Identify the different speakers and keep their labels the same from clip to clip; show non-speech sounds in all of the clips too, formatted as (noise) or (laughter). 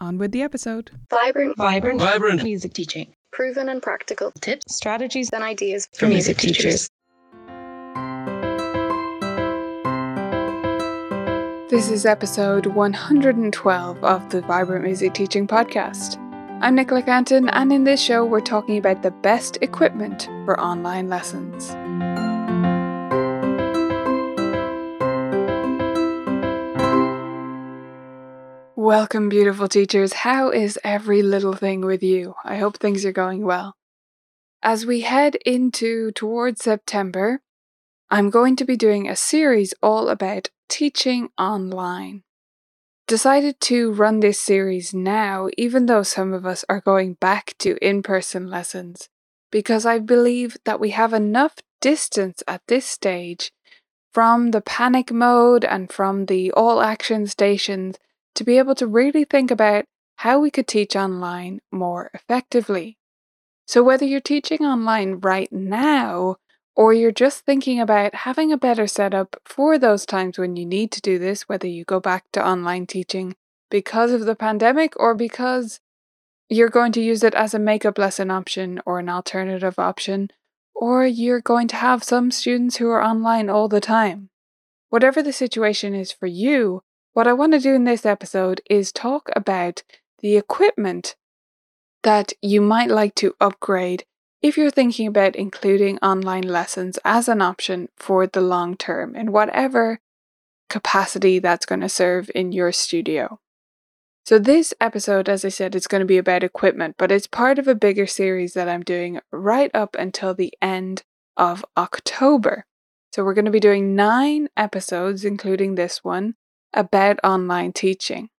Speaker 1: On with the episode.
Speaker 2: Vibrant,
Speaker 3: Vibrant,
Speaker 4: Vibrant.
Speaker 3: music teaching.
Speaker 2: proven and practical
Speaker 3: Tips, strategies
Speaker 2: and ideas
Speaker 3: for music teachers.
Speaker 1: This is episode 112 of the Vibrant Music Teaching Podcast. I'm Nicola Cantan, and in this show, we're talking about the best equipment for online lessons. Welcome, beautiful teachers. How is every little thing with you? I hope things are going well. As we head into towards September, I'm going to be doing a series all about teaching online. Decided to run this series now, even though some of us are going back to in person lessons, because I believe that we have enough distance at this stage from the panic mode and from the all action stations to be able to really think about how we could teach online more effectively. So, whether you're teaching online right now or you're just thinking about having a better setup for those times when you need to do this, whether you go back to online teaching because of the pandemic or because you're going to use it as a makeup lesson option or an alternative option, or you're going to have some students who are online all the time. Whatever the situation is for you, what I want to do in this episode is talk about the equipment that you might like to upgrade if you're thinking about including online lessons as an option for the long term in whatever capacity that's going to serve in your studio. So, this episode, as I said, is going to be about equipment, but it's part of a bigger series that I'm doing right up until the end of October. So, we're going to be doing nine episodes, including this one, about online teaching.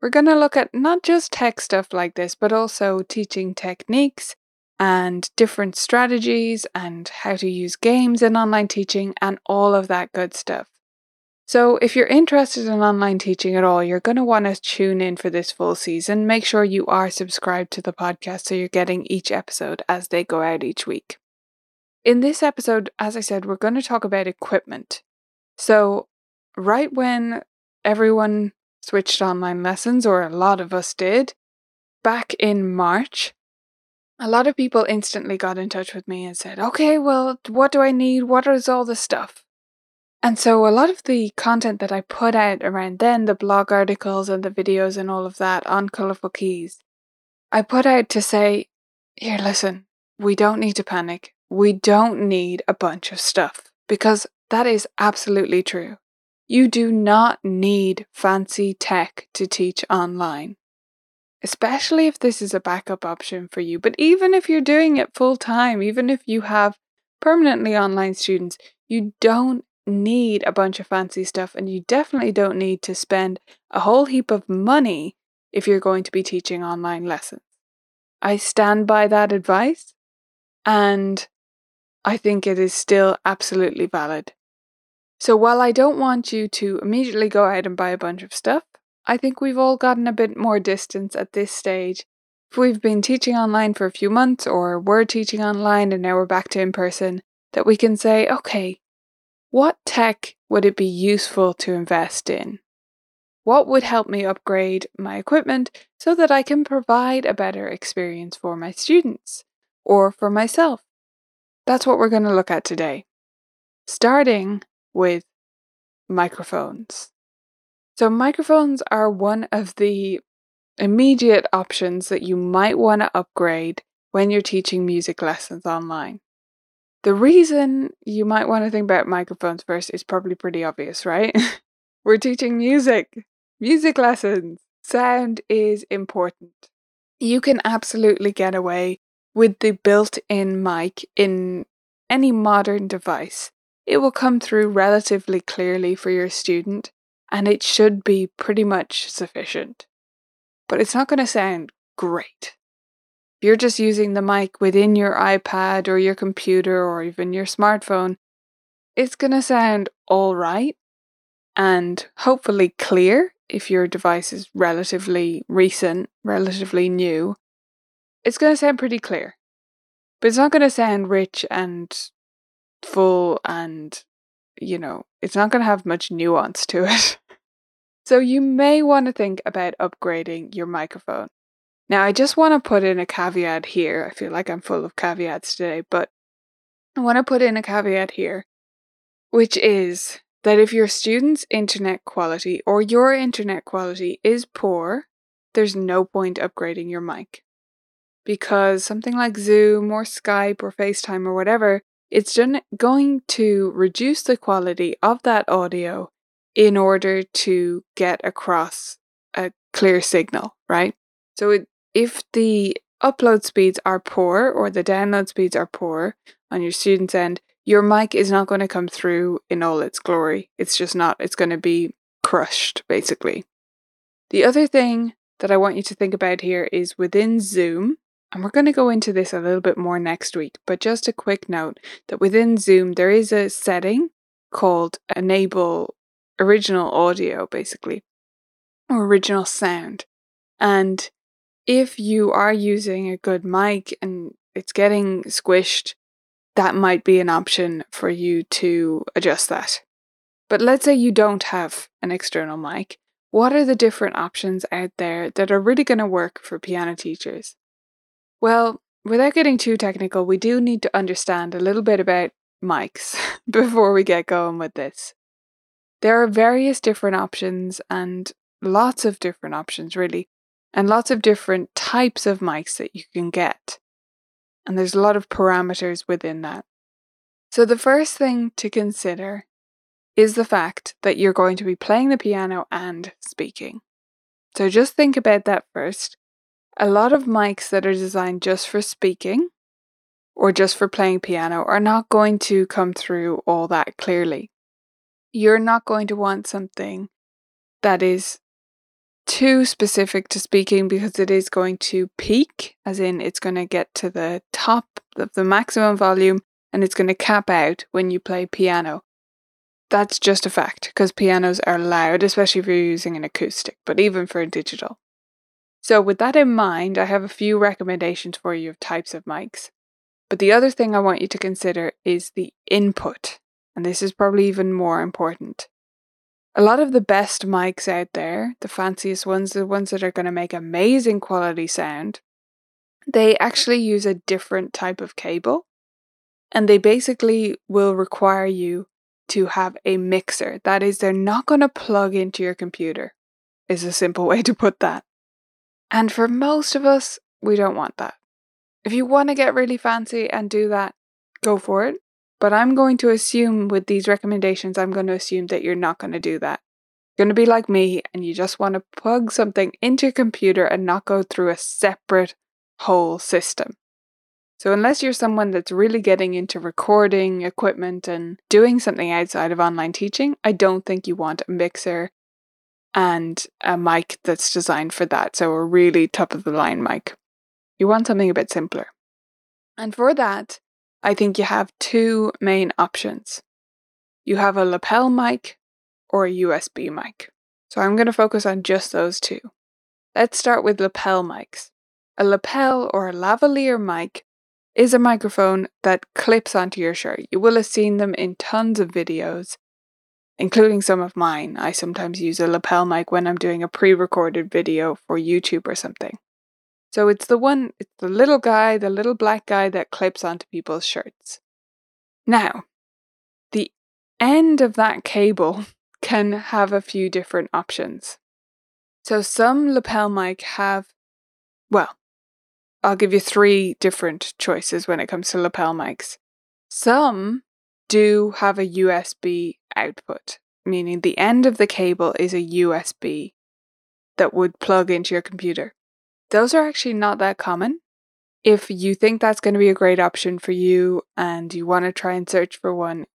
Speaker 1: We're going to look at not just tech stuff like this, but also teaching techniques and different strategies and how to use games in online teaching and all of that good stuff. So, if you're interested in online teaching at all, you're going to want to tune in for this full season. Make sure you are subscribed to the podcast so you're getting each episode as they go out each week. In this episode, as I said, we're going to talk about equipment. So, right when everyone switched online lessons, or a lot of us did, back in March, a lot of people instantly got in touch with me and said, okay, well, what do I need? What is all the stuff? And so a lot of the content that I put out around then, the blog articles and the videos and all of that on Colourful Keys, I put out to say, here, listen, we don't need to panic. We don't need a bunch of stuff because that is absolutely true. You do not need fancy tech to teach online, especially if this is a backup option for you. But even if you're doing it full time, even if you have permanently online students, you don't need a bunch of fancy stuff and you definitely don't need to spend a whole heap of money if you're going to be teaching online lessons. I stand by that advice and I think it is still absolutely valid. So while I don't want you to immediately go out and buy a bunch of stuff, I think we've all gotten a bit more distance at this stage. If we've been teaching online for a few months or we're teaching online and now we're back to in person, that we can say, okay, what tech would it be useful to invest in? What would help me upgrade my equipment so that I can provide a better experience for my students or for myself? That's what we're going to look at today. Starting with microphones. So, microphones are one of the immediate options that you might want to upgrade when you're teaching music lessons online. The reason you might want to think about microphones first is probably pretty obvious, right? (laughs) We're teaching music, music lessons. Sound is important. You can absolutely get away with the built in mic in any modern device. It will come through relatively clearly for your student, and it should be pretty much sufficient. But it's not going to sound great. If you're just using the mic within your iPad or your computer or even your smartphone, it's going to sound all right and hopefully clear if your device is relatively recent, relatively new. It's going to sound pretty clear, but it's not going to sound rich and full and, you know, it's not going to have much nuance to it. (laughs) so you may want to think about upgrading your microphone. Now, I just want to put in a caveat here. I feel like I'm full of caveats today, but I want to put in a caveat here, which is that if your student's internet quality or your internet quality is poor, there's no point upgrading your mic. Because something like Zoom or Skype or FaceTime or whatever, it's going to reduce the quality of that audio in order to get across a clear signal, right? So it, if the upload speeds are poor or the download speeds are poor on your student's end, your mic is not going to come through in all its glory. It's just not, it's going to be crushed, basically. The other thing that I want you to think about here is within Zoom, and we're going to go into this a little bit more next week, but just a quick note that within Zoom, there is a setting called Enable Original Audio, basically, or Original Sound. And if you are using a good mic and it's getting squished, that might be an option for you to adjust that. But let's say you don't have an external mic. What are the different options out there that are really going to work for piano teachers? Well, without getting too technical, we do need to understand a little bit about mics (laughs) before we get going with this. There are various different options and lots of different options, really, and lots of different types of mics that you can get. And there's a lot of parameters within that. So, the first thing to consider is the fact that you're going to be playing the piano and speaking. So, just think about that first. A lot of mics that are designed just for speaking or just for playing piano are not going to come through all that clearly. You're not going to want something that is too specific to speaking because it is going to peak, as in it's going to get to the top of the maximum volume and it's going to cap out when you play piano. That's just a fact because pianos are loud, especially if you're using an acoustic, but even for a digital. So, with that in mind, I have a few recommendations for you of types of mics. But the other thing I want you to consider is the input, and this is probably even more important a lot of the best mics out there, the fanciest ones, the ones that are going to make amazing quality sound, they actually use a different type of cable. And they basically will require you to have a mixer. That is, they're not going to plug into your computer, is a simple (laughs) way to put that. And for most of us, we don't want that. If you want to get really fancy and do that, go for it. But I'm going to assume with these recommendations, I'm going to assume that you're not going to do that. You're going to be like me and you just want to plug something into your computer and not go through a separate whole system. So, unless you're someone that's really getting into recording equipment and doing something outside of online teaching, I don't think you want a mixer and a mic that's designed for that. So, a really top of the line mic. You want something a bit simpler. And for that, I think you have two main options. You have a lapel mic or a USB mic. So I'm going to focus on just those two. Let's start with lapel mics. A lapel or a lavalier mic is a microphone that clips onto your shirt. You will have seen them in tons of videos, including some of mine. I sometimes use a lapel mic when I'm doing a pre recorded video for YouTube or something. So it's the one, it's the little guy, the little black guy that clips onto people's shirts. Now, the end of that cable (laughs) can have a few different options. So some lapel mic have, well, I'll give you three different choices when it comes to lapel mics. Some do have a USB output, meaning the end of the cable is a USB that would plug into your computer. Those are actually not that common. If you think that's going to be a great option for you and you want to try and search for one,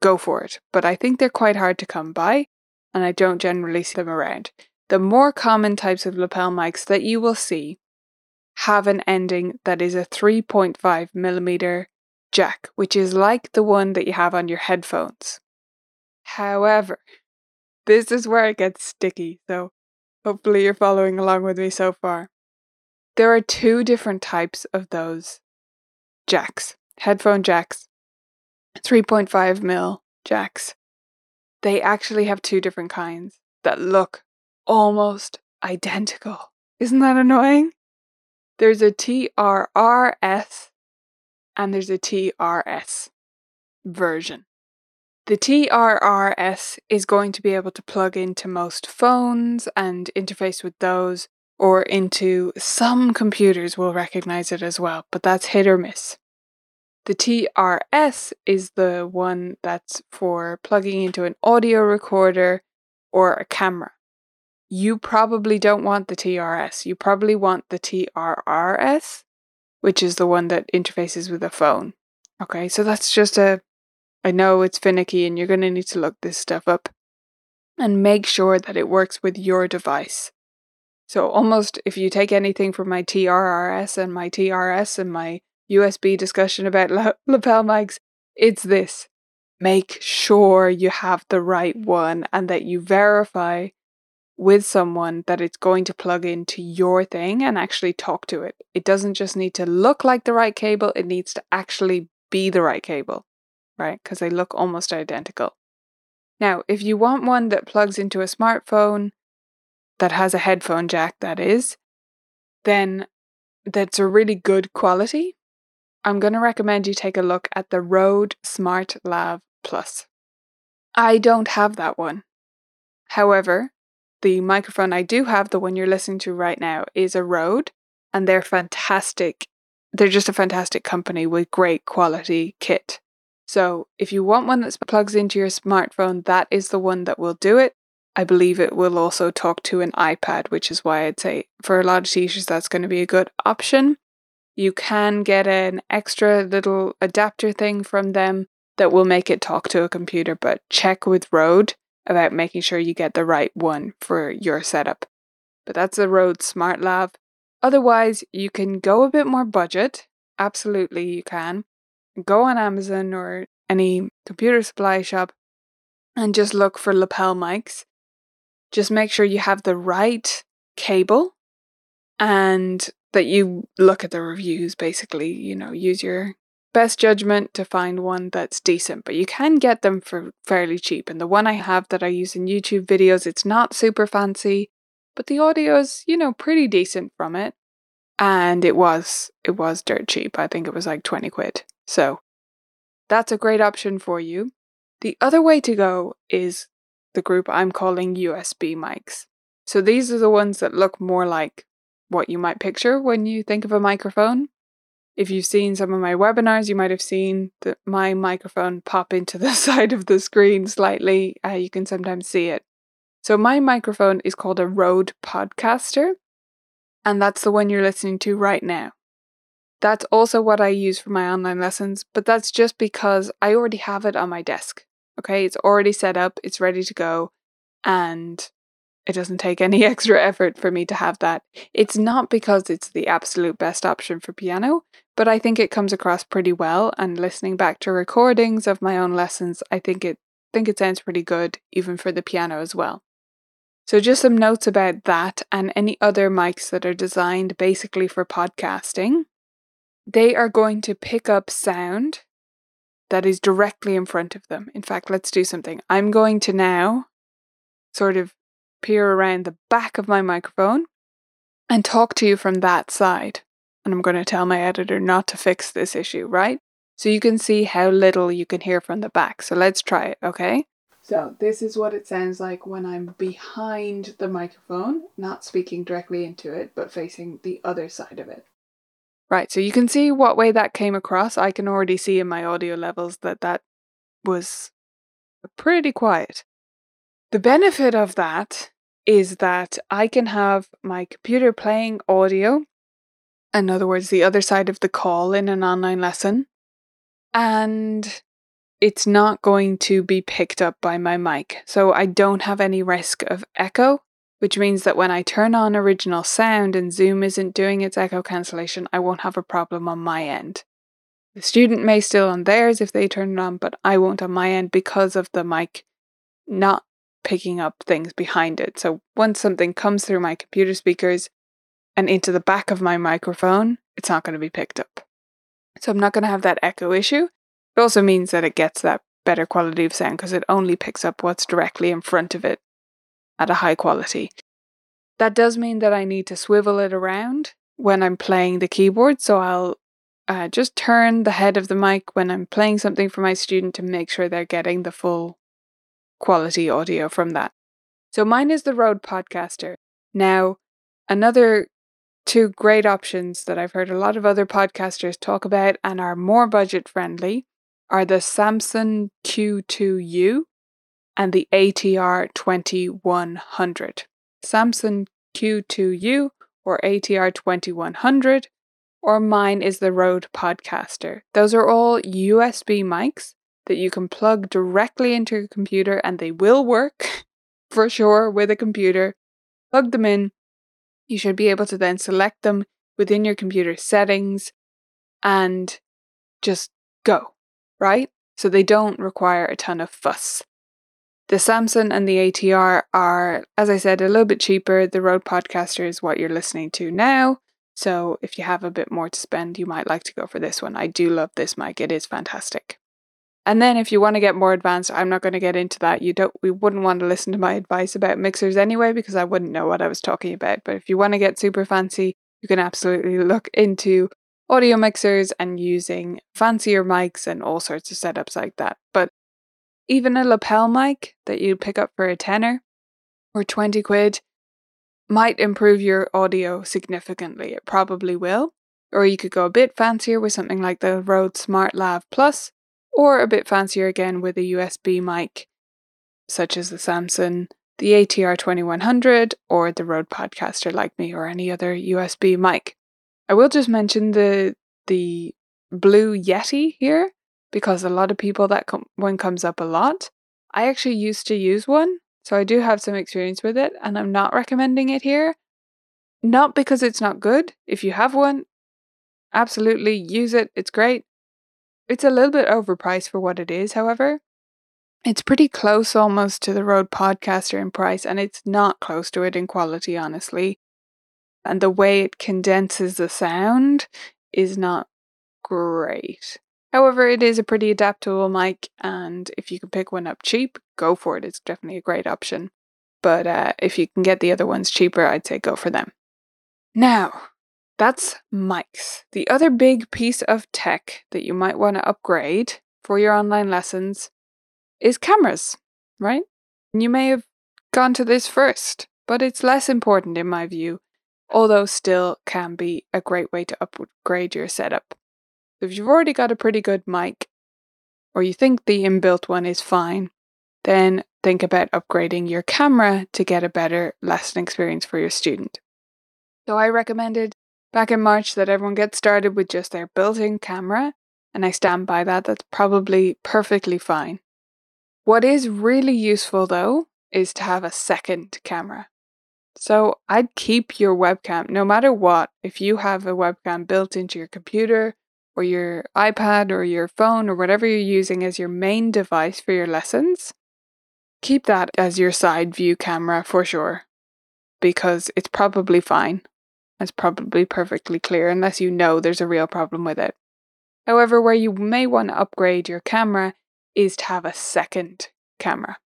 Speaker 1: go for it. But I think they're quite hard to come by and I don't generally see them around. The more common types of lapel mics that you will see have an ending that is a 3.5 millimeter jack, which is like the one that you have on your headphones. However, this is where it gets sticky, so hopefully you're following along with me so far. There are two different types of those jacks headphone jacks, 3.5 mil jacks. They actually have two different kinds that look almost identical. Isn't that annoying? There's a TRRS and there's a TRS version. The TRRS is going to be able to plug into most phones and interface with those, or into some computers will recognize it as well, but that's hit or miss. The TRS is the one that's for plugging into an audio recorder or a camera. You probably don't want the TRS. You probably want the TRRS, which is the one that interfaces with a phone. Okay, so that's just a. I know it's finicky and you're going to need to look this stuff up and make sure that it works with your device. So, almost if you take anything from my TRRS and my TRS and my USB discussion about (laughs) lapel mics, it's this. Make sure you have the right one and that you verify with someone that it's going to plug into your thing and actually talk to it. It doesn't just need to look like the right cable, it needs to actually be the right cable, right? Because they look almost identical. Now, if you want one that plugs into a smartphone that has a headphone jack, that is, then that's a really good quality. I'm going to recommend you take a look at the Rode Smart Lav Plus. I don't have that one. However, the microphone I do have, the one you're listening to right now, is a Rode, and they're fantastic. They're just a fantastic company with great quality kit. So, if you want one that plugs into your smartphone, that is the one that will do it. I believe it will also talk to an iPad, which is why I'd say for a lot of teachers that's going to be a good option. You can get an extra little adapter thing from them that will make it talk to a computer, but check with Rode about making sure you get the right one for your setup. But that's the Rode Smart Lav. Otherwise, you can go a bit more budget. Absolutely, you can. Go on Amazon or any computer supply shop and just look for lapel mics. Just make sure you have the right cable and that you look at the reviews basically, you know, use your best judgment to find one that's decent, but you can get them for fairly cheap. And the one I have that I use in YouTube videos, it's not super fancy, but the audio is, you know, pretty decent from it. And it was it was dirt cheap. I think it was like 20 quid. So that's a great option for you. The other way to go is the group I'm calling USB mics. So these are the ones that look more like what you might picture when you think of a microphone. If you've seen some of my webinars, you might have seen the, my microphone pop into the (laughs) side of the screen slightly. Uh, you can sometimes see it. So, my microphone is called a Rode Podcaster, and that's the one you're listening to right now. That's also what I use for my online lessons, but that's just because I already have it on my desk. Okay, it's already set up, it's ready to go, and it doesn't take any (laughs) extra effort for me to have that. It's not because it's the absolute best option for piano, but I think it comes across pretty well and listening back to recordings of my own lessons, I think it think it sounds pretty good even for the piano as well. So just some notes about that and any other mics that are designed basically for podcasting. They are going to pick up sound that is directly in front of them. In fact, let's do something. I'm going to now sort of peer around the back of my microphone and talk to you from that side. And I'm going to tell my editor not to fix this issue, right? So you can see how little you can hear from the back. So let's try it, okay? So this is what it sounds like when I'm behind the microphone, not speaking directly into it, but facing the other side of it. Right, so you can see what way that came across. I can already see in my audio levels that that was pretty quiet. The benefit of that is that I can have my computer playing audio, in other words, the other side of the call in an online lesson, and it's not going to be picked up by my mic. So I don't have any risk of echo, which means that when I turn on original sound and Zoom isn't doing its echo cancellation, I won't have a problem on my end. The student may still on theirs if they turn it on, but I won't on my end because of the mic not picking up things behind it. So once something comes through my computer speakers and into the back of my microphone, it's not going to be picked up. So I'm not going to have that echo issue. It also means that it gets that better quality of sound because it only picks up what's directly in front of it at a high quality. That does mean that I need to swivel it around when I'm playing the keyboard. So I'll uh, just turn the head of the mic when I'm playing something for my student to make sure they're getting the full quality audio from that. So mine is the Rode Podcaster. Now, another two great options that I've heard a lot of other podcasters talk about and are more budget friendly are the Samson Q2U and the ATR 2100. Samson Q2U or ATR 2100 or mine is the Rode Podcaster. Those are all USB mics that you can plug directly into your computer and they will work (laughs) for sure with a computer. Plug them in. You should be able to then select them within your computer settings and just go, right? So they don't require a ton of fuss. The Samson and the ATR are, as I said, a little bit cheaper. The Rode Podcaster is what you're listening to now. So if you have a bit more to spend, you might like to go for this one. I do love this mic, it is fantastic. And then if you want to get more advanced, I'm not going to get into that. You don't we wouldn't want to listen to my advice about mixers anyway because I wouldn't know what I was talking about. But if you want to get super fancy, you can absolutely look into audio mixers and using fancier mics and all sorts of setups like that. But even a lapel mic that you pick up for a tenner or 20 quid might improve your audio significantly. It probably will. Or you could go a bit fancier with something like the Rode Smart Lav Plus or a bit fancier again with a USB mic, such as the Samson, the ATR 2100, or the Rode Podcaster like me, or any other USB mic. I will just mention the the Blue Yeti here because a lot of people that com- one comes up a lot. I actually used to use one, so I do have some experience with it, and I'm not recommending it here. Not because it's not good. If you have one, absolutely use it. It's great. It's a little bit overpriced for what it is, however. It's pretty close almost to the Rode Podcaster in price, and it's not close to it in quality, honestly. And the way it condenses the sound is not great. However, it is a pretty adaptable mic, and if you can pick one up cheap, go for it. It's definitely a great option. But uh, if you can get the other ones cheaper, I'd say go for them. Now, that's mics. The other big piece of tech that you might want to upgrade for your online lessons is cameras, right? You may have gone to this first, but it's less important in my view, although still can be a great way to upgrade your setup. If you've already got a pretty good mic, or you think the inbuilt one is fine, then think about upgrading your camera to get a better lesson experience for your student. So I recommended back in March that everyone gets started with just their built in camera, and I stand by that. That's probably perfectly fine. What is really useful though is to have a second camera. So I'd keep your webcam no matter what. If you have a webcam built into your computer or your iPad or your phone or whatever you're using as your main device for your lessons, keep that as your side view camera for sure because it's probably fine. It's probably perfectly clear unless you know there's a real problem with it. However, where you may want to upgrade your camera is to have a second camera.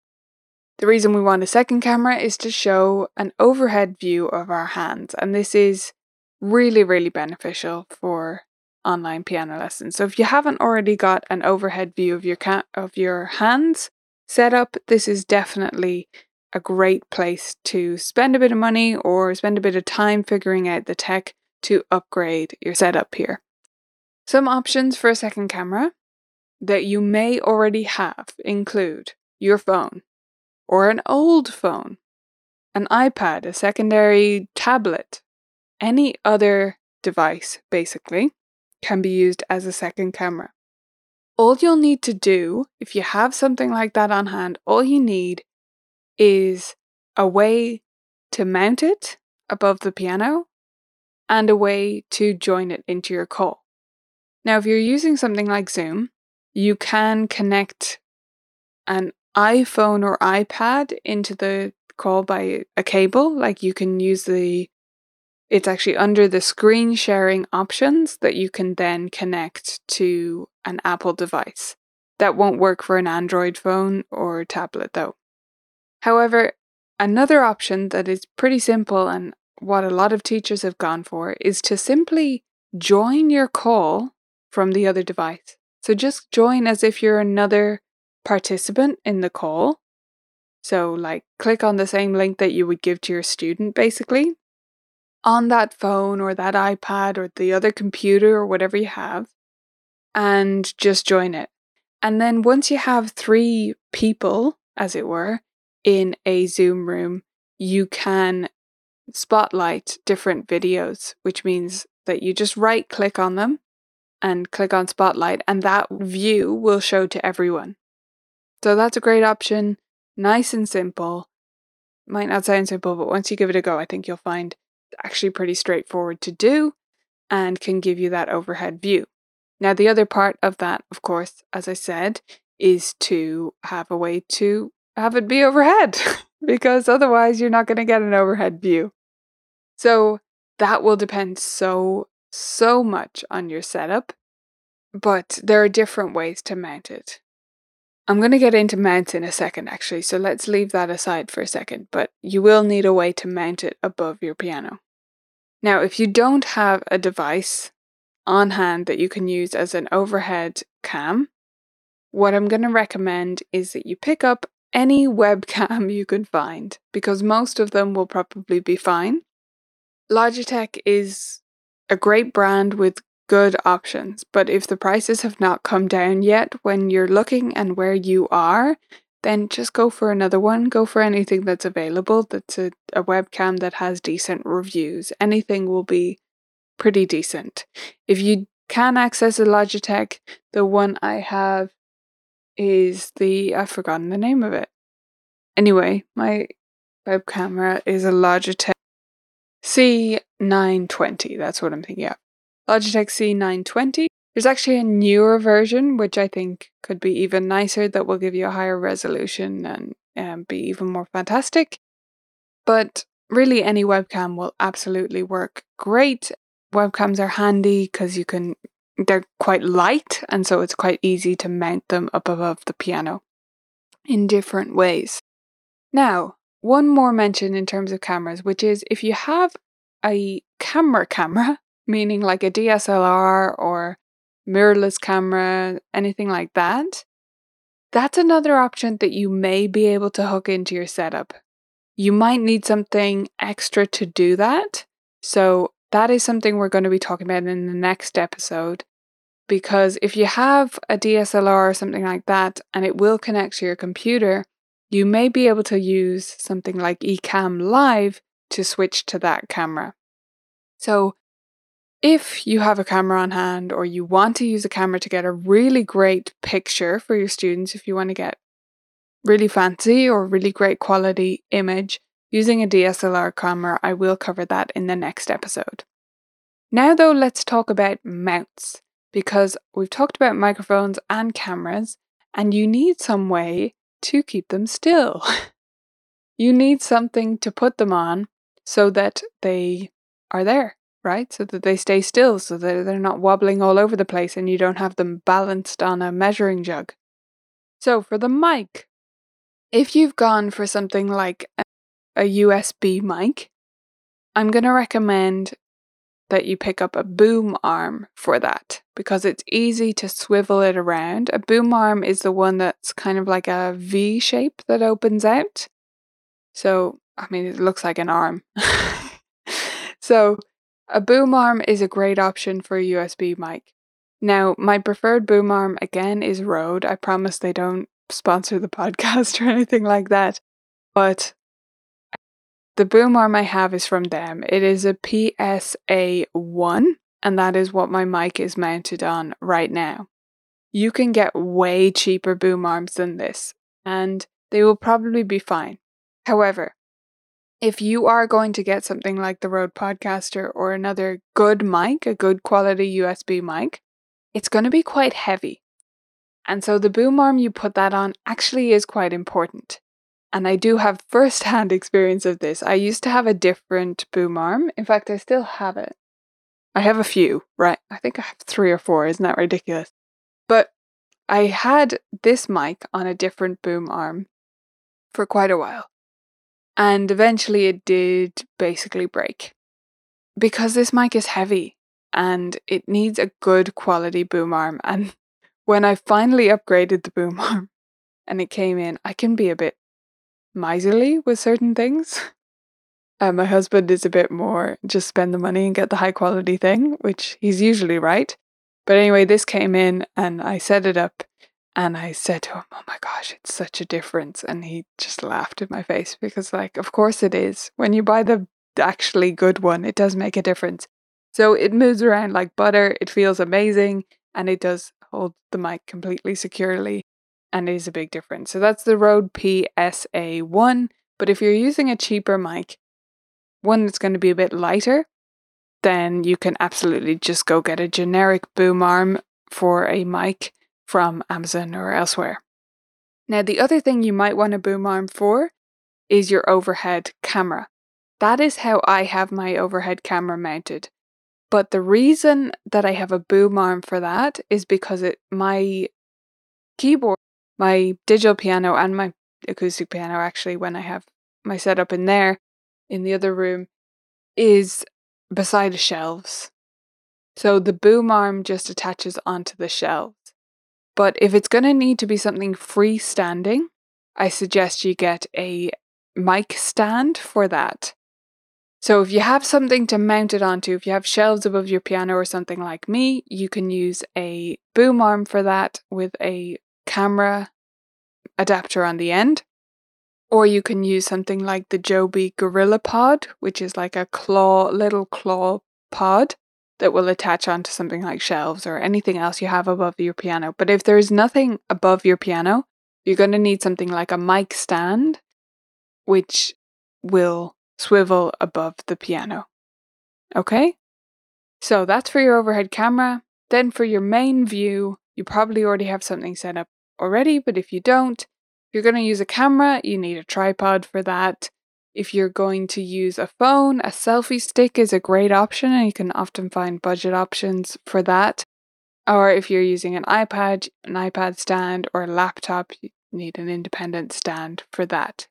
Speaker 1: The reason we want a second camera is to show an overhead view of our hands, and this is really, really beneficial for online piano lessons. So if you haven't already got an overhead view of your ca- of your hands set up, this is definitely a great place to spend a bit of money or spend a bit of time figuring out the tech to upgrade your setup here. Some options for a second camera that you may already have include your phone or an old phone, an iPad, a secondary tablet, any other device, basically, can be used as a second camera. All you'll need to do, if you have something like that on hand, all you need is a way to mount it above the piano and a way to join it into your call. Now, if you're using something like Zoom, you can connect an iPhone or iPad into the call by a cable. Like you can use the, it's actually under the screen sharing options that you can then connect to an Apple device. That won't work for an Android phone or tablet though. However, another option that is pretty simple and what a lot of teachers have gone for is to simply join your call from the other device. So just join as if you're another participant in the call. So, like, click on the same link that you would give to your student, basically, on that phone or that iPad or the other computer or whatever you have, and just join it. And then once you have three people, as it were, in a Zoom room, you can spotlight different videos, which means that you just right click on them and click on spotlight, and that view will show to everyone. So that's a great option, nice and simple. Might not sound simple, but once you give it a go, I think you'll find it's actually pretty straightforward to do and can give you that overhead view. Now, the other part of that, of course, as I said, is to have a way to have it be overhead (laughs) because otherwise you're not going to get an overhead view. So that will depend so, so much on your setup, but there are different ways to mount it. I'm going to get into mounts in a second, actually, so let's leave that aside for a second, but you will need a way to mount it above your piano. Now, if you don't have a device on hand that you can use as an overhead cam, what I'm going to recommend is that you pick up any webcam you can find because most of them will probably be fine. Logitech is a great brand with good options, but if the prices have not come down yet when you're looking and where you are, then just go for another one. Go for anything that's available that's a, a webcam that has decent reviews. Anything will be pretty decent. If you can access a Logitech, the one I have is the I've forgotten the name of it. Anyway, my web camera is a Logitech C920. That's what I'm thinking of. Logitech C920. There's actually a newer version, which I think could be even nicer, that will give you a higher resolution and be even more fantastic. But really, any webcam will absolutely work great. Webcams are handy because you can, they're quite light, and so it's quite easy to mount them up above the piano in different ways. Now, one more mention in terms of cameras, which is if you have a camera camera, (laughs) meaning like a DSLR or mirrorless camera, anything like that, that's another option that you may be able to hook into your setup. You might need something extra to do that. So, that is something we're going to be talking about in the next episode. Because if you have a DSLR or something like that and it will connect to your computer, you may be able to use something like Ecamm Live to switch to that camera. So, if you have a camera on hand or you want to use a camera to get a really great picture for your students, if you want to get really fancy or really great quality image using a DSLR camera, I will cover that in the next episode. Now, though, let's talk about mounts because we've talked about microphones and cameras, and you need some way to keep them still. (laughs) you need something to put them on so that they are there right? So that they stay still, so that they're not wobbling all over the place and you don't have them balanced on a measuring jug. So for the mic, if you've gone for something like a USB mic, I'm going to recommend that you pick up a boom arm for that because it's easy to swivel it around. A boom arm is the one that's kind of like a V shape that opens out. So, I mean, it looks like an arm. (laughs) so, a boom arm is a great option for a USB mic. Now, my preferred boom arm again is Rode. I promise they don't sponsor the (laughs) podcast or anything like that. But the boom arm I have is from them. It is a PSA1, and that is what my mic is mounted on right now. You can get way cheaper boom arms than this, and they will probably be fine. However, if you are going to get something like the Rode Podcaster or another good mic, a good quality USB mic, it's going to be quite heavy. And so the boom arm you put that on actually is quite important. And I do have first hand (laughs) experience of this. I used to have a different boom arm. In fact, I still have it. I have a few, right? I think I have three or four. Isn't that ridiculous? But I had this mic on a different boom arm for quite a while. And eventually it did basically break. Because this mic is heavy and it needs a good quality boom arm. And (laughs) when I finally upgraded the boom (laughs) arm and it came in, I can be a bit miserly with certain things. Uh, my husband is a bit more just spend the money and get the high quality thing, which he's usually right. But anyway, this came in and I set it up and I said to him, Oh my gosh, it's such a difference. And he just laughed in my face because, like, of course it is. When you buy the actually good one, it does make a difference. So it moves around like butter, it feels amazing, and it does hold the mic completely securely, and it is a big difference. So that's the Rode PSA1. But if you're using a cheaper mic, one that's going to be a bit lighter, then you can absolutely just go get a generic boom arm for a mic from Amazon or elsewhere. Now, the other thing you might want a boom arm for is your overhead camera. That is how I have my overhead camera mounted. But the reason that I have a boom arm for that is because it my keyboard, my digital piano and my acoustic piano actually when I have my setup in there in the other room is beside the shelves. So the boom arm just attaches onto the shelves. But if it's going to need to be something freestanding, I suggest you get a mic stand for that. So if you have something to mount it onto, if you have shelves above your piano or something like me, you can use a boom arm for that with a camera adapter on the end. Or you can use something like the Joby Gorilla Pod, which is like a claw, little claw pod that will attach onto something like shelves or anything else you have above your piano. But if there is nothing above your piano, you're going to need something like a mic stand, which will swivel above the piano. Okay? So that's for your overhead camera. Then for your main view, you probably already have something set up already, but if you don't, if you're going to use a camera, you need a tripod for that. If you're going to use a phone, a selfie stick is a great option, and you can often find budget options for that. Or if you're using an iPad, an iPad stand, or a laptop, you need an independent stand for that.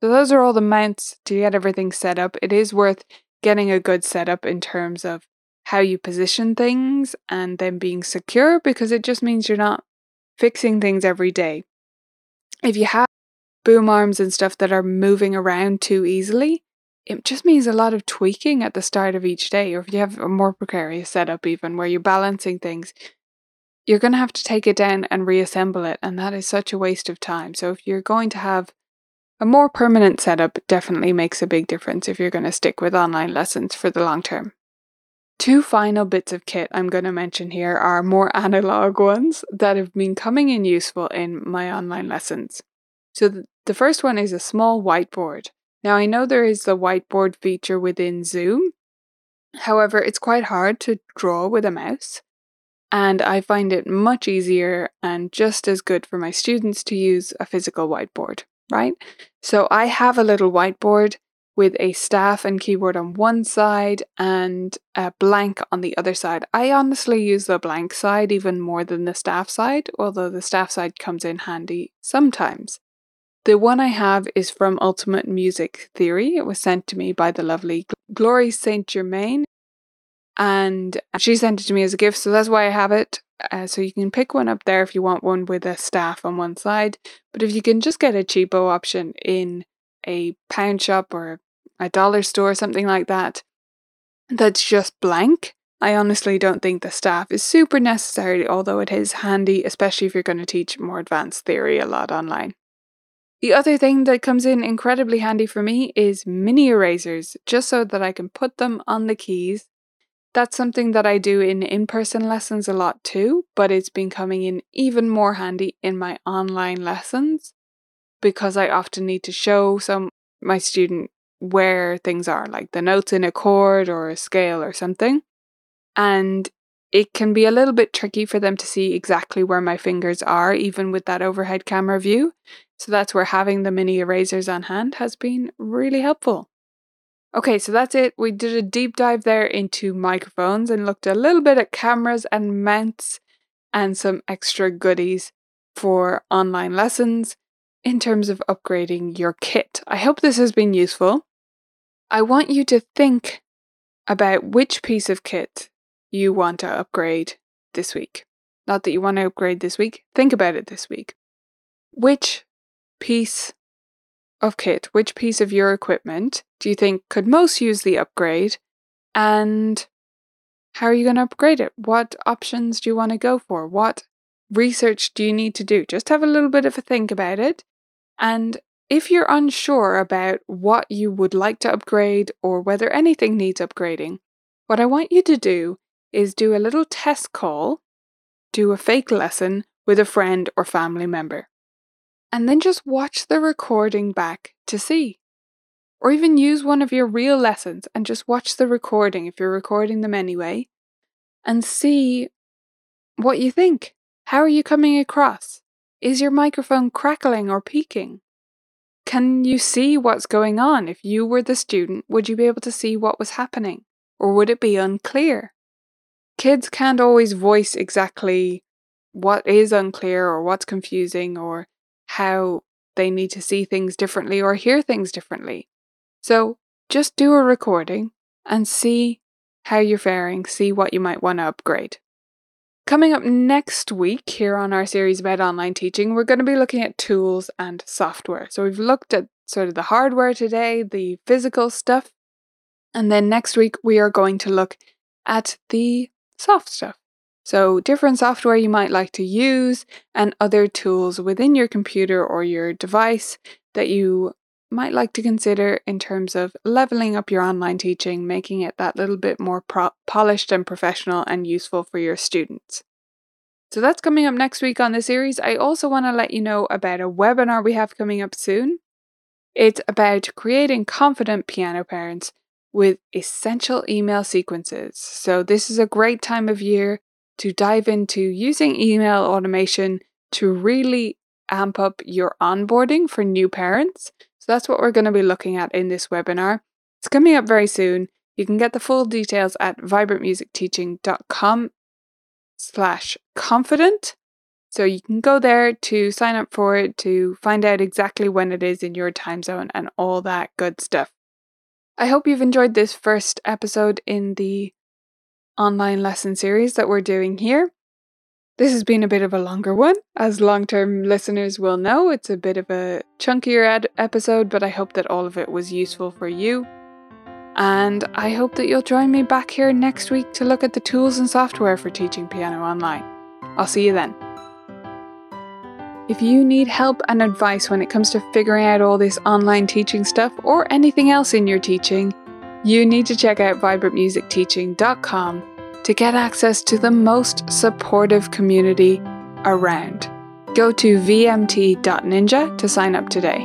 Speaker 1: So, those are all the mounts to get everything set up. It is worth getting a good setup in terms of how you position things and them being secure because it just means you're not fixing things every day. If you have boom arms and stuff that are moving around too easily, it just means a lot of tweaking at the start of each day. Or if you have a more precarious setup, even where you're balancing things, you're going to have to take it down and reassemble it. And that is such a waste of time. So if you're going to have a more permanent setup, definitely makes a big difference if you're going to stick with online lessons for the long term. Two final bits of kit I'm going to mention here are more (laughs) analog ones that have been coming in useful in my online lessons. So the first one is a small whiteboard. Now I know there is the whiteboard feature within Zoom. However, it's quite hard to draw with a mouse. And I find it much easier and just as good for my students to use a physical whiteboard, right? So I have a little whiteboard with a staff and keyboard on one side and a blank on the other side. I honestly use the blank side even more than the staff side, although the staff side comes in handy sometimes. The one I have is from Ultimate Music Theory. It was sent to me by the lovely Glory St. Germain, and she sent it to me as a gift, so that's why I have it. Uh, so you can pick one up there if you want one with a staff on one side. But if you can just get a cheapo option in a pound shop or a dollar store, something like that, that's just blank, I honestly don't think the staff is super necessary, although it is handy, especially if you're going to teach more advanced theory a lot online. The other thing that comes in incredibly handy for me is mini erasers, just so that I can put them on the keys. That's something that I do in in person lessons a lot too, but it's been coming in even more handy in my online lessons because I often need to show some my student where things are, like the notes in a chord or a scale or something. And it can be a little bit tricky for them to see exactly where my fingers are, even with that overhead camera view. So that's where having the mini erasers on hand has been really helpful. Okay, so that's it. We did a deep dive there into microphones and looked a little bit at cameras and mounts and some extra goodies for online lessons in terms of upgrading your kit. I hope this has been useful. I want you to think about which piece of kit you want to upgrade this week. Not that you want to upgrade this week, think about it this week. Which piece of kit, which piece of your equipment do you think could most use the upgrade? And how are you going to upgrade it? What options do you want to go for? What research do you need to do? Just have a little bit of a think about it. And if you're unsure about what you would like to upgrade or whether anything needs upgrading, what I want you to do is do a little test call, do a fake lesson with a friend or family member and then just watch the recording back to see. Or even use one of your real lessons and just watch the recording if you're recording them anyway and see what you think. How are you coming across? Is your microphone crackling or peaking? Can you see what's going on? If you were the student, would you be able to see what was happening? Or would it be unclear? Kids can't always voice exactly what is unclear or what's confusing or how they need to see things differently or hear things differently. So just do a recording and see how you're faring, see what you might want to upgrade. Coming up next week here on our series about online teaching, we're going to be looking at tools and software. So we've looked at sort of the hardware today, the physical stuff, and then next week we are going to look at the soft stuff. So, different software you might like to use and other tools within your computer or your device that you might like to consider in terms of leveling up your online teaching, making it that little bit more pro- polished and professional and useful for your students. So, that's coming up next week on the series. I also want to let you know about a webinar we have coming up soon. It's about creating confident piano parents with essential email sequences. So, this is a great time of year to dive into using email automation to really amp up your onboarding for new parents. That's what we're going to be looking at in this webinar. It's coming up very soon. You can get the full details at vibrantmusicteaching.com slash confident. So you can go there to sign up for it, to find out exactly when it is in your time zone and all that good stuff. I hope you've enjoyed this first episode in the online lesson series that we're doing here. This has been a bit of a longer one. As long term listeners will know, it's a bit of a chunkier ad- episode, but I hope that all of it was useful for you. And I hope that you'll join me back here next week to look at the tools and software for teaching piano online. I'll see you then. If you need help and advice when it comes to figuring out all this online teaching stuff or anything else in your teaching, you need to check out vibrantmusicteaching.com to get access to the most supportive community around. Go to vmt.ninja to sign up today.